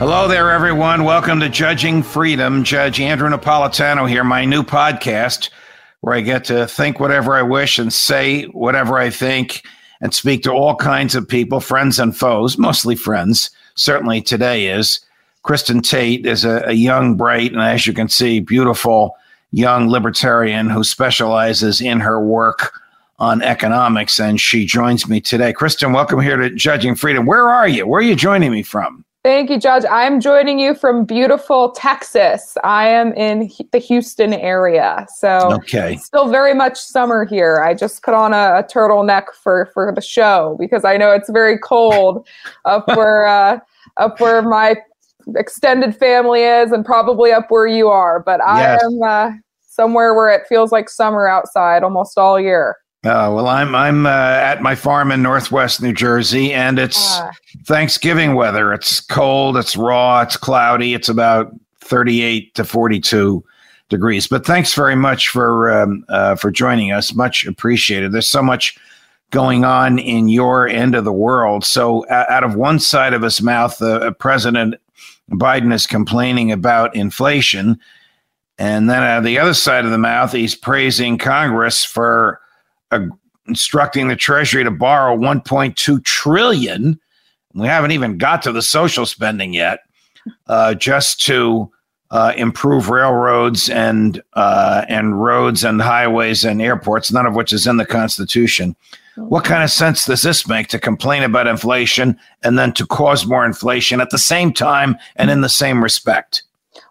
Hello there, everyone. Welcome to Judging Freedom. Judge Andrew Napolitano here, my new podcast where I get to think whatever I wish and say whatever I think and speak to all kinds of people, friends and foes, mostly friends. Certainly today is. Kristin Tate is a, a young, bright, and as you can see, beautiful young libertarian who specializes in her work on economics, and she joins me today. Kristen, welcome here to Judging Freedom. Where are you? Where are you joining me from? Thank you, Judge. I'm joining you from beautiful Texas. I am in the Houston area, so okay. still very much summer here. I just put on a, a, turtleneck for for the show because I know it's very cold up where uh, up where my extended family is, and probably up where you are. But I yes. am uh, somewhere where it feels like summer outside almost all year. Uh, well, I'm I'm uh, at my farm in Northwest New Jersey, and it's ah. Thanksgiving weather. It's cold, it's raw, it's cloudy. It's about 38 to 42 degrees. But thanks very much for um, uh, for joining us. Much appreciated. There's so much going on in your end of the world. So, out of one side of his mouth, uh, President Biden is complaining about inflation, and then out of the other side of the mouth, he's praising Congress for instructing the Treasury to borrow 1.2 trillion. We haven't even got to the social spending yet, uh, just to uh, improve railroads and uh, and roads and highways and airports, none of which is in the Constitution. What kind of sense does this make to complain about inflation and then to cause more inflation at the same time and in the same respect?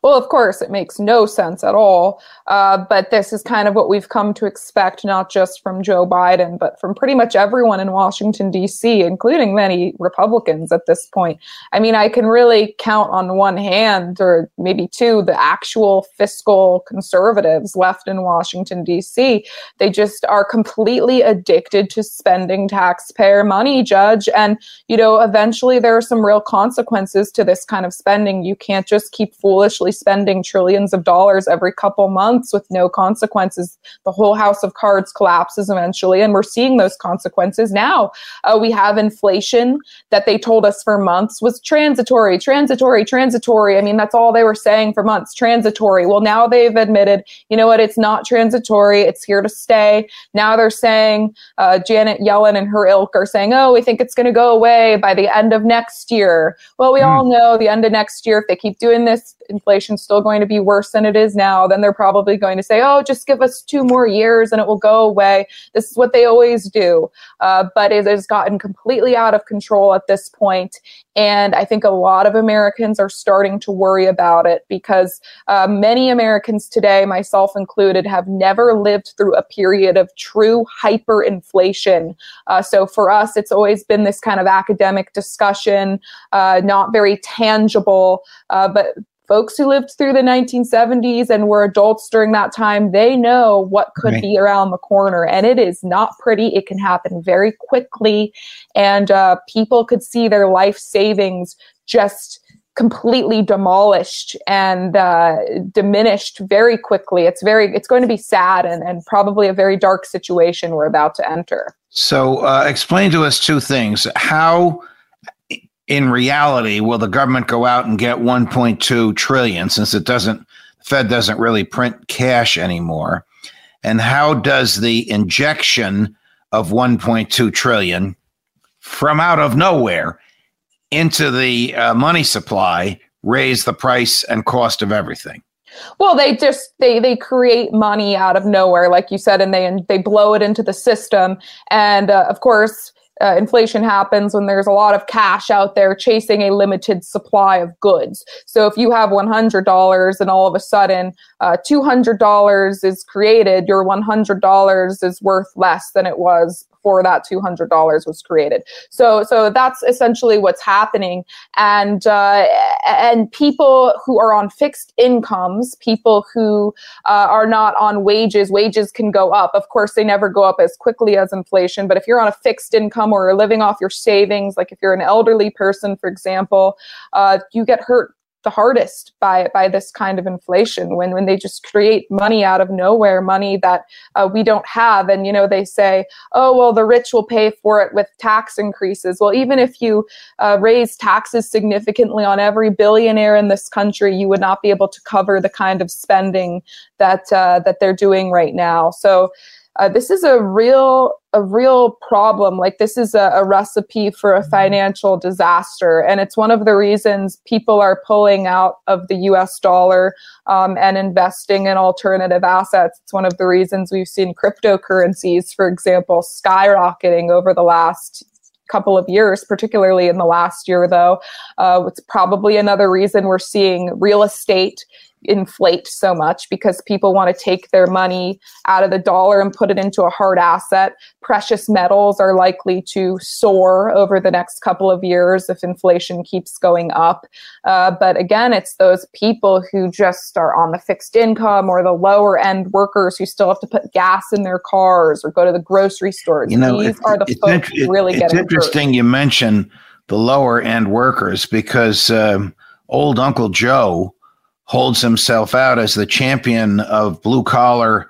Well, of course, it makes no sense at all. Uh, but this is kind of what we've come to expect, not just from Joe Biden, but from pretty much everyone in Washington, D.C., including many Republicans at this point. I mean, I can really count on one hand, or maybe two, the actual fiscal conservatives left in Washington, D.C. They just are completely addicted to spending taxpayer money, Judge. And, you know, eventually there are some real consequences to this kind of spending. You can't just keep foolishly spending trillions of dollars every couple months with no consequences. The whole house of cards collapses eventually, and we're seeing those consequences now. Uh, we have inflation that they told us for months was transitory, transitory, transitory. I mean, that's all they were saying for months transitory. Well, now they've admitted, you know what, it's not transitory, it's here to stay. Now they're saying, uh, Janet Yellen and her ilk are saying, oh, we think it's going to go away by the end of next year. Well, we mm. all know the end of next year, if they keep doing this, inflation's still going to be worse than it is now, then they're probably going to say, oh, just give us two more years and it will go away. This is what they always do. Uh, but it has gotten completely out of control at this point. And I think a lot of Americans are starting to worry about it because uh, many Americans today, myself included, have never lived through a period of true hyperinflation. Uh, so for us, it's always been this kind of academic discussion, uh, not very tangible. Uh, but folks who lived through the 1970s and were adults during that time, they know what could right. be around the corner. And it is not pretty. It can happen very quickly. And uh, people could see their life savings just completely demolished and uh, diminished very quickly. It's very, it's going to be sad and, and probably a very dark situation we're about to enter. So, uh, explain to us two things. How in reality, will the government go out and get 1.2 trillion since it doesn't, the Fed doesn't really print cash anymore? And how does the injection of 1.2 trillion from out of nowhere into the uh, money supply raise the price and cost of everything? Well, they just they they create money out of nowhere, like you said, and they and they blow it into the system. And uh, of course, uh, inflation happens when there's a lot of cash out there chasing a limited supply of goods. So if you have $100 and all of a sudden uh, $200 is created, your $100 is worth less than it was before that $200 was created. So, so that's essentially what's happening. And, uh, and people who are on fixed incomes, people who uh, are not on wages, wages can go up. Of course, they never go up as quickly as inflation, but if you're on a fixed income or you're living off your savings, like if you're an elderly person, for example, uh, you get hurt the hardest by by this kind of inflation when when they just create money out of nowhere money that uh, we don't have. And you know they say oh well the rich will pay for it with tax increases. Well even if you uh, raise taxes significantly on every billionaire in this country you would not be able to cover the kind of spending that uh, that they're doing right now. So uh, this is a real a real problem. Like this is a, a, recipe for a financial disaster. And it's one of the reasons people are pulling out of the us dollar um, and investing in alternative assets. It's one of the reasons we've seen cryptocurrencies for example skyrocketing over the last couple of years, particularly in the last year, though. Uh, it's probably another reason we're seeing real estate inflate so much because people want to take their money out of the dollar and put it into a hard asset. Precious metals are likely to soar over the next couple of years if inflation keeps going up. Uh, but again, it's those people who just are on the fixed income or the lower end workers who still have to put gas in their cars or go to the grocery store. You know, These are the folks int- really It's interesting hurt. you mention the lower end workers because um, old Uncle Joe holds himself out as the champion of blue collar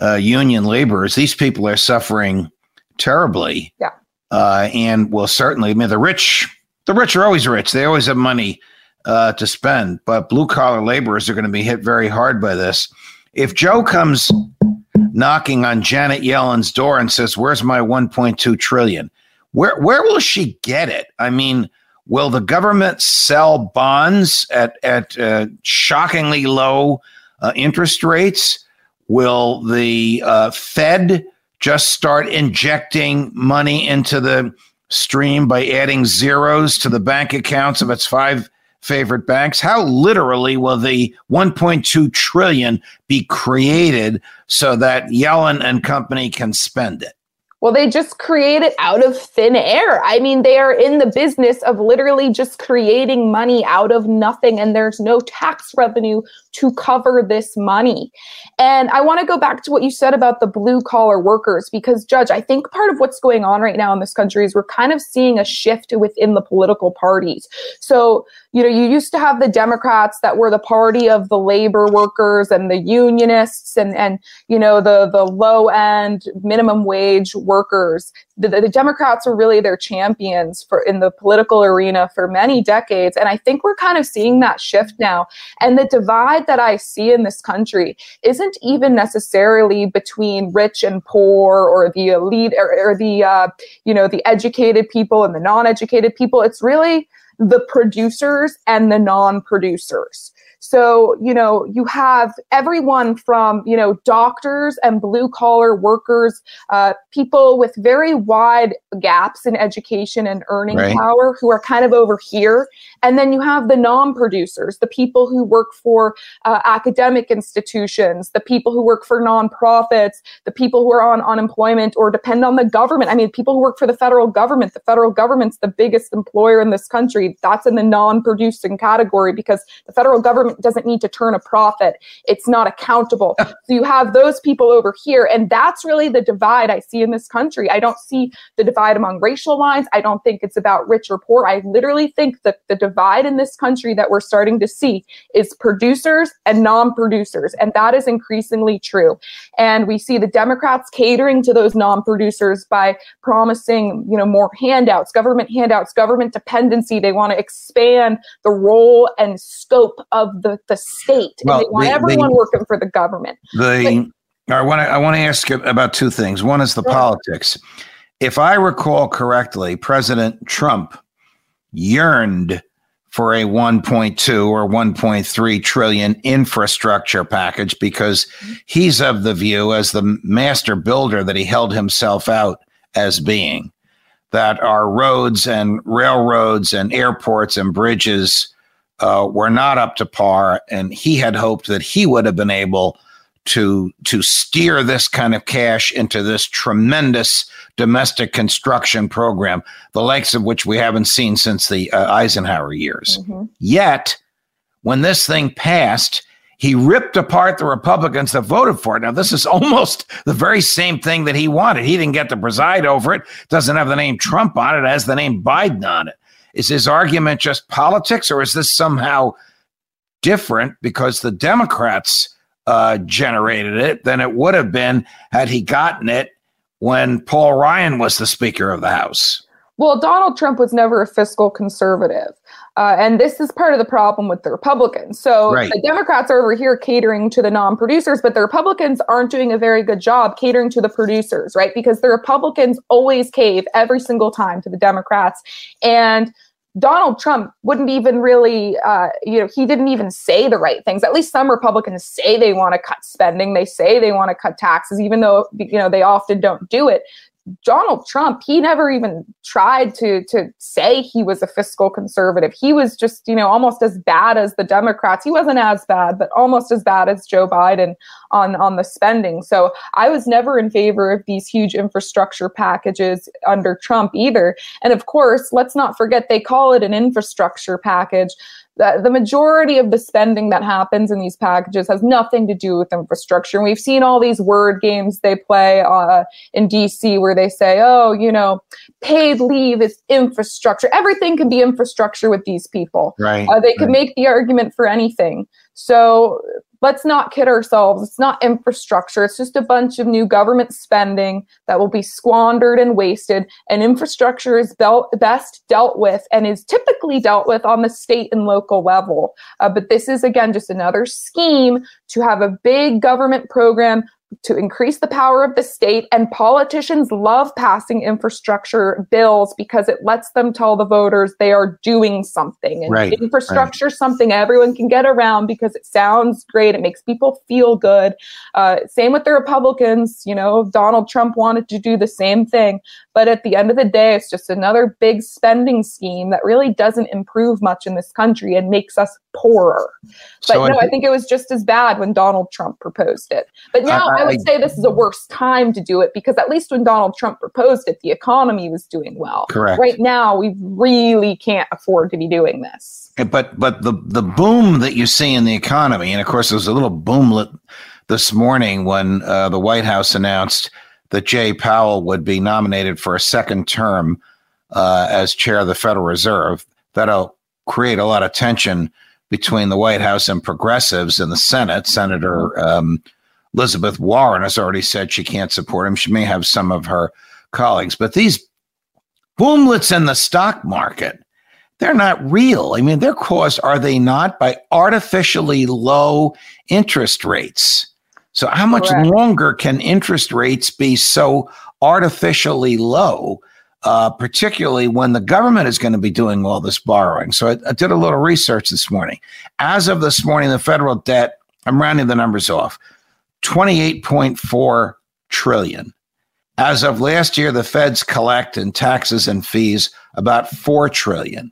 uh, union laborers. These people are suffering terribly. Yeah. Uh, and will certainly, I mean, the rich, the rich are always rich. They always have money uh, to spend, but blue collar laborers are going to be hit very hard by this. If Joe comes knocking on Janet Yellen's door and says, "Where's my 1.2 trillion? Where where will she get it? I mean, Will the government sell bonds at, at uh, shockingly low uh, interest rates? Will the uh, Fed just start injecting money into the stream by adding zeros to the bank accounts of its five favorite banks? How literally will the 1.2 trillion be created so that Yellen and company can spend it? Well, they just create it out of thin air. I mean, they are in the business of literally just creating money out of nothing, and there's no tax revenue to cover this money. And I want to go back to what you said about the blue collar workers, because, Judge, I think part of what's going on right now in this country is we're kind of seeing a shift within the political parties. So, you know, you used to have the Democrats that were the party of the labor workers and the unionists and, and you know, the, the low end minimum wage workers. The, the Democrats were really their champions for in the political arena for many decades. And I think we're kind of seeing that shift now. And the divide that I see in this country isn't even necessarily between rich and poor or the elite or, or the, uh, you know, the educated people and the non-educated people. It's really the producers and the non producers. So, you know, you have everyone from, you know, doctors and blue collar workers, uh, people with very wide gaps in education and earning right. power who are kind of over here. And then you have the non producers, the people who work for uh, academic institutions, the people who work for nonprofits, the people who are on unemployment or depend on the government. I mean, people who work for the federal government. The federal government's the biggest employer in this country. That's in the non producing category because the federal government doesn't need to turn a profit. It's not accountable. so you have those people over here. And that's really the divide I see in this country. I don't see the divide among racial lines. I don't think it's about rich or poor. I literally think that the divide in this country that we're starting to see is producers and non producers. And that is increasingly true. And we see the Democrats catering to those non producers by promising, you know, more handouts, government handouts, government dependency. They want to expand the role and scope of the, the state. Well, and they want the, everyone the, working for the government. The but, I want to I want to ask about two things. One is the politics. If I recall correctly, President Trump yearned for a 1.2 or 1.3 trillion infrastructure package because he's of the view as the master builder that he held himself out as being that our roads and railroads and airports and bridges uh, were not up to par, and he had hoped that he would have been able to to steer this kind of cash into this tremendous domestic construction program, the likes of which we haven't seen since the uh, Eisenhower years. Mm-hmm. Yet, when this thing passed, he ripped apart the Republicans that voted for it. Now, this is almost the very same thing that he wanted. He didn't get to preside over it, doesn't have the name Trump on it, has the name Biden on it. Is his argument just politics, or is this somehow different because the Democrats uh, generated it than it would have been had he gotten it when Paul Ryan was the Speaker of the House? Well, Donald Trump was never a fiscal conservative. Uh, and this is part of the problem with the Republicans. So right. the Democrats are over here catering to the non producers, but the Republicans aren't doing a very good job catering to the producers, right? Because the Republicans always cave every single time to the Democrats. And Donald Trump wouldn't even really, uh, you know, he didn't even say the right things. At least some Republicans say they want to cut spending, they say they want to cut taxes, even though you know they often don't do it. Donald Trump, he never even tried to to say he was a fiscal conservative. He was just, you know, almost as bad as the Democrats. He wasn't as bad, but almost as bad as Joe Biden on on the spending. So I was never in favor of these huge infrastructure packages under Trump either. And of course, let's not forget they call it an infrastructure package the, the majority of the spending that happens in these packages has nothing to do with infrastructure. And we've seen all these word games they play uh, in DC where they say, oh, you know, paid leave is infrastructure. Everything can be infrastructure with these people. Right. Uh, they can make the argument for anything. So let's not kid ourselves. It's not infrastructure. It's just a bunch of new government spending that will be squandered and wasted. And infrastructure is be- best dealt with and is typically dealt with on the state and local level. Uh, but this is, again, just another scheme to have a big government program to increase the power of the state. And politicians love passing infrastructure bills because it lets them tell the voters they are doing something. And right, infrastructure right. something everyone can get around because it sounds great. It makes people feel good. Uh, same with the Republicans. You know, Donald Trump wanted to do the same thing. But at the end of the day, it's just another big spending scheme that really doesn't improve much in this country and makes us poorer. But so no, I, I think it was just as bad when Donald Trump proposed it. But now I, I would say this is a worse time to do it because at least when Donald Trump proposed it, the economy was doing well. Correct. Right now, we really can't afford to be doing this. But but the the boom that you see in the economy, and of course, there was a little boomlet this morning when uh, the White House announced that Jay Powell would be nominated for a second term uh, as chair of the Federal Reserve. That'll create a lot of tension between the White House and progressives in the Senate. Senator um, Elizabeth Warren has already said she can't support him. She may have some of her colleagues, but these boomlets in the stock market, they're not real. I mean, they're caused, are they not, by artificially low interest rates? So, how much Correct. longer can interest rates be so artificially low, uh, particularly when the government is going to be doing all this borrowing? So, I, I did a little research this morning. As of this morning, the federal debt, I'm rounding the numbers off, 28.4 trillion. As of last year, the feds collect in taxes and fees about 4 trillion.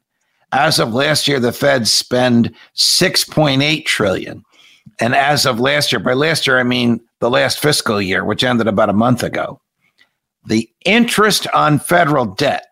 As of last year, the feds spend 6.8 trillion. And as of last year, by last year, I mean the last fiscal year, which ended about a month ago, the interest on federal debt,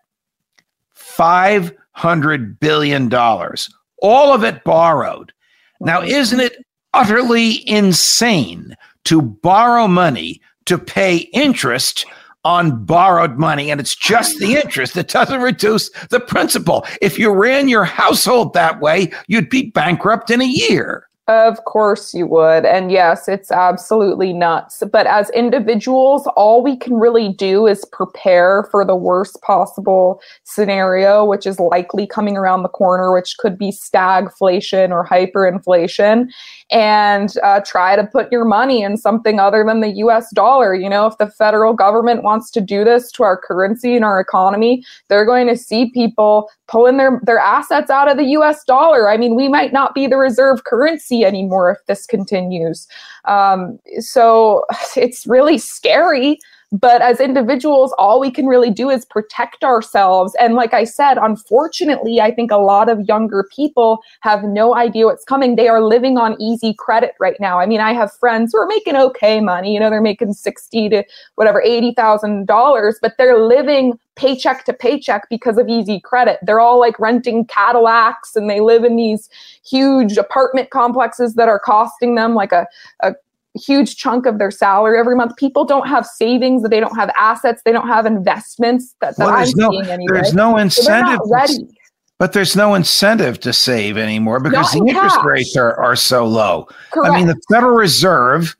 $500 billion, all of it borrowed. Now, isn't it utterly insane to borrow money to pay interest on borrowed money and it's just the interest that doesn't reduce the principal. If you ran your household that way, you'd be bankrupt in a year. Of course you would. And yes, it's absolutely nuts. But as individuals, all we can really do is prepare for the worst possible scenario, which is likely coming around the corner, which could be stagflation or hyperinflation and uh, try to put your money in something other than the US dollar. You know, if the federal government wants to do this to our currency and our economy, they're going to see people pulling their, their assets out of the US dollar. I mean, we might not be the reserve currency anymore if this continues. Um, so it's really scary But as individuals, all we can really do is protect ourselves. And like I said, unfortunately, I think a lot of younger people have no idea what's coming. They are living on easy credit right now. I mean, I have friends who are making okay money. You know, they're making sixty to whatever eighty thousand dollars, but they're living paycheck to paycheck because of easy credit. They're all like renting Cadillacs and they live in these huge apartment complexes that are costing them like a, a huge chunk of their salary every month. People don't have savings, they don't have assets, they don't have investments that, that well, I'm no, seeing anyway. There's no incentive. So. But there's no incentive to save anymore because the interest cash. rates are, are so low. Correct. I mean, the Federal Reserve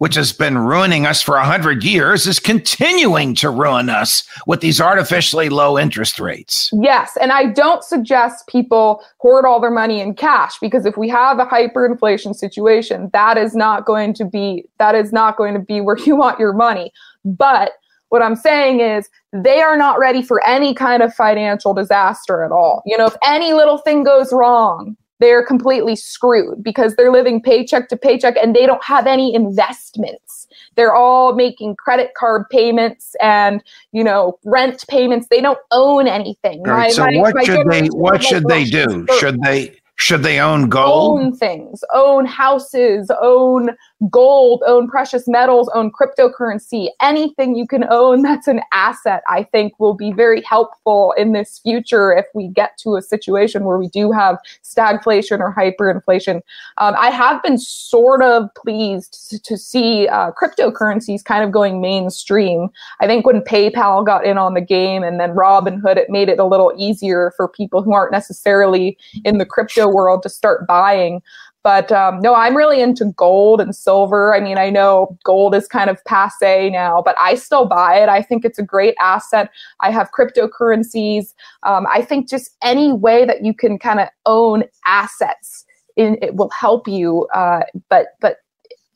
which has been ruining us for a hundred years, is continuing to ruin us with these artificially low interest rates. Yes, and I don't suggest people hoard all their money in cash because if we have a hyperinflation situation, that is not going to be that is not going to be where you want your money. But what I'm saying is they are not ready for any kind of financial disaster at all. You know, if any little thing goes wrong, they're completely screwed because they're living paycheck to paycheck and they don't have any investments. They're all making credit card payments and you know rent payments. They don't own anything. Right, my, so my, what my should they what should they do? Should they should they own gold? Own things, own houses, own gold, own precious metals, own cryptocurrency. Anything you can own that's an asset, I think, will be very helpful in this future if we get to a situation where we do have stagflation or hyperinflation. Um, I have been sort of pleased to, see uh, cryptocurrencies kind of going mainstream. I think when PayPal got in on the game and then Robinhood, it made it a little easier for people who aren't necessarily in the crypto world to start buying. But um, no, I'm really into gold and silver. I mean, I know gold is kind of passe now, but I still buy it. I think it's a great asset. I have cryptocurrencies. Um, I think just any way that you can kind of own assets, in, it will help you. Uh, but but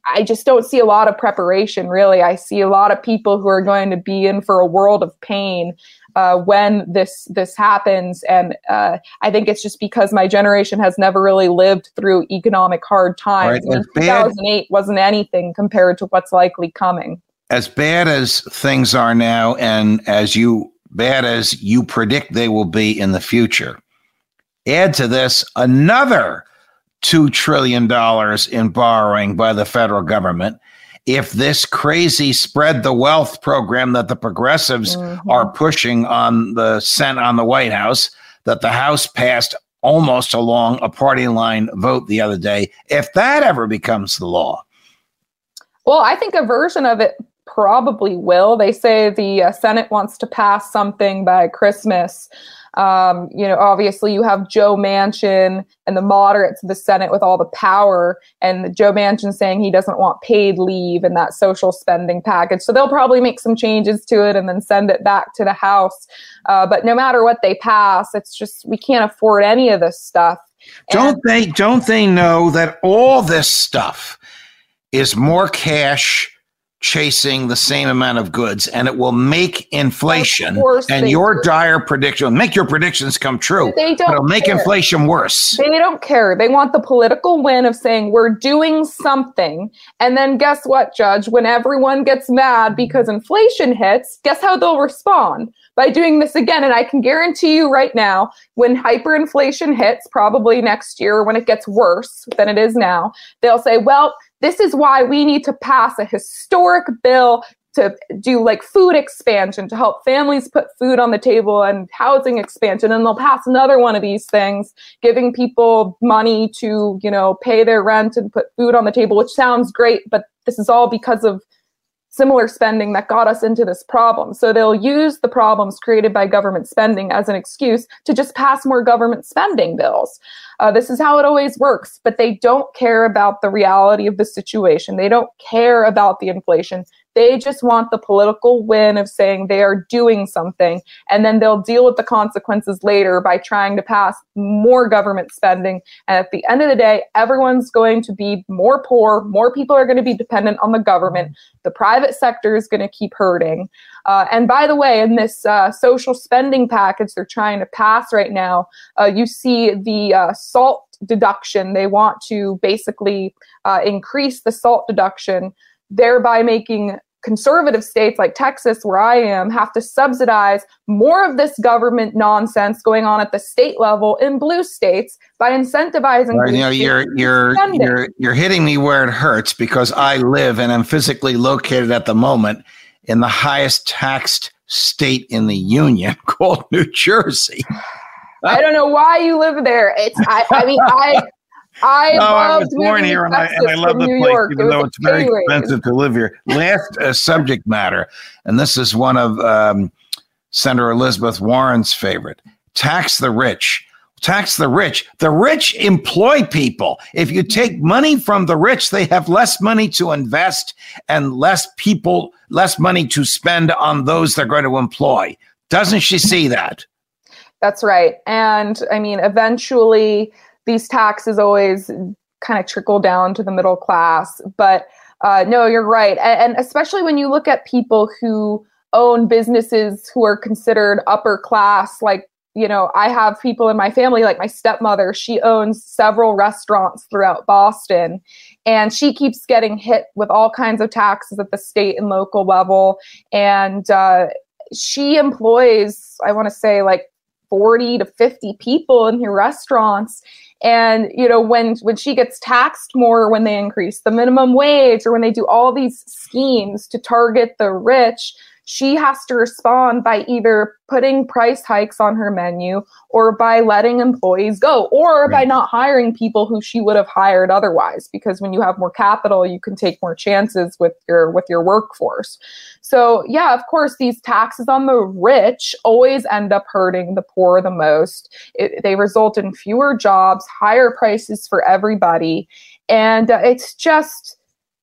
I just don't see a lot of preparation, really. I see a lot of people who are going to be in for a world of pain uh, when this this happens, and uh, I think it's just because my generation has never really lived through economic hard times. Right, 2008 wasn't anything compared to what's likely coming. As bad as things are now, and as you bad as you predict they will be in the future, add to this another $2 trillion in borrowing by the federal government. If this crazy spread the wealth program that the progressives mm-hmm. are pushing on the Senate, on the White House, that the House passed almost along a party line vote the other day, if that ever becomes the law. Well, I think a version of it probably will. They say the uh, Senate wants to pass something by Christmas um, you know, obviously you have Joe Manchin and the moderates of the Senate with all the power, and Joe Manchin saying he doesn't want paid leave and that social spending package. So they'll probably make some changes to it and then send it back to the House. Uh, but no matter what they pass, it's just we can't afford any of this stuff. Don't and- they? Don't they know that all this stuff is more cash? Chasing the same amount of goods and it will make inflation and your do. dire prediction make your predictions come true they don't it'll make care. inflation worse. They don't care. They want the political win of saying we're doing something. And then guess what judge? When everyone gets mad because inflation hits guess how they'll respond by doing this again. And i can guarantee you right now when hyperinflation hits probably next year when it gets worse than it is now they'll say well this is why we need to pass a historic bill to do like food expansion to help families put food on the table and housing expansion. And they'll pass another one of these things giving people money to you know pay their rent and put food on the table which sounds great but this is all because of similar spending that got us into this problem. So they'll use the problems created by government spending as an excuse to just pass more government spending bills. Uh, this is how it always works, but they don't care about the reality of the situation. They don't care about the inflation. They just want the political win of saying they are doing something, and then they'll deal with the consequences later by trying to pass more government spending. And at the end of the day, everyone's going to be more poor. More people are going to be dependent on the government. The private sector is going to keep hurting. Uh, and by the way, in this uh, social spending package they're trying to pass right now, uh, you see the uh, SALT deduction. They want to basically uh, increase the SALT deduction thereby making conservative states like Texas, where I am, have to subsidize more of this government nonsense going on at the state level in blue states by incentivizing. You know, you're you're you're you're hitting me where it hurts because I live and am physically located at the moment in the highest taxed state in the union called New Jersey. I don't know why you live there. It's I, I mean I I, no, I was born here and I, and I love the New place, York. even it though it's very expensive to live here. Last uh, subject matter, and this is one of um, Senator Elizabeth Warren's favorite tax the rich. Tax the rich. The rich employ people. If you take money from the rich, they have less money to invest and less people, less money to spend on those they're going to employ. Doesn't she see that? That's right. And I mean, eventually, these taxes always kind of trickle down to the middle class. But uh, no, you're right. And, and especially when you look at people who own businesses who are considered upper class, like you know, I have people in my family, like my stepmother, she owns several restaurants throughout Boston, and she keeps getting hit with all kinds of taxes at the state and local level. And uh, she employs, I want to say, like 40 to 50 people in your restaurants. And you know when when she gets taxed more when they increase the minimum wage or when they do all these schemes to target the rich she has to respond by either putting price hikes on her menu or by letting employees go or right. by not hiring people who she would have hired otherwise because when you have more capital you can take more chances with your with your workforce so yeah of course these taxes on the rich always end up hurting the poor the most it, they result in fewer jobs higher prices for everybody and uh, it's just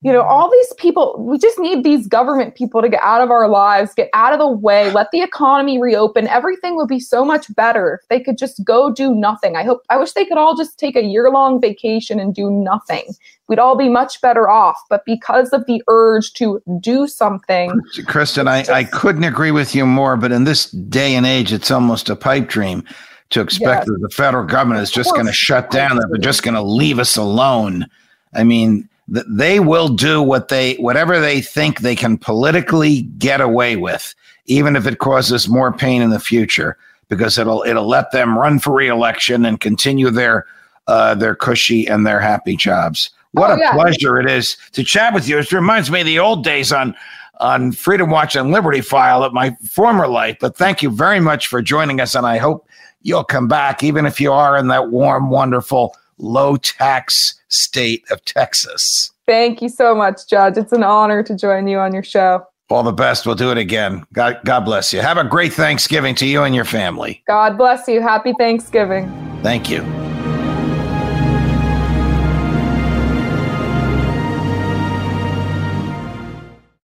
you know, all these people, we just need these government people to get out of our lives, get out of the way, let the economy reopen. Everything would be so much better if they could just go do nothing. I hope, I wish they could all just take a year long vacation and do nothing. We'd all be much better off. But because of the urge to do something. Kristin, I, I couldn't agree with you more, but in this day and age, it's almost a pipe dream to expect yes. that the federal government is just going to shut down, that they're just going to leave us alone. I mean, they will do what they whatever they think they can politically get away with even if it causes more pain in the future because it'll it'll let them run for reelection and continue their uh, their cushy and their happy jobs what oh, a yeah. pleasure it is to chat with you it reminds me of the old days on on freedom watch and liberty file at my former life but thank you very much for joining us and i hope you'll come back even if you are in that warm wonderful low tax state of Texas. Thank you so much, Judge. It's an honor to join you on your show. All the best. We'll do it again. God, God bless you. Have a great Thanksgiving to you and your family. God bless you. Happy Thanksgiving. Thank you.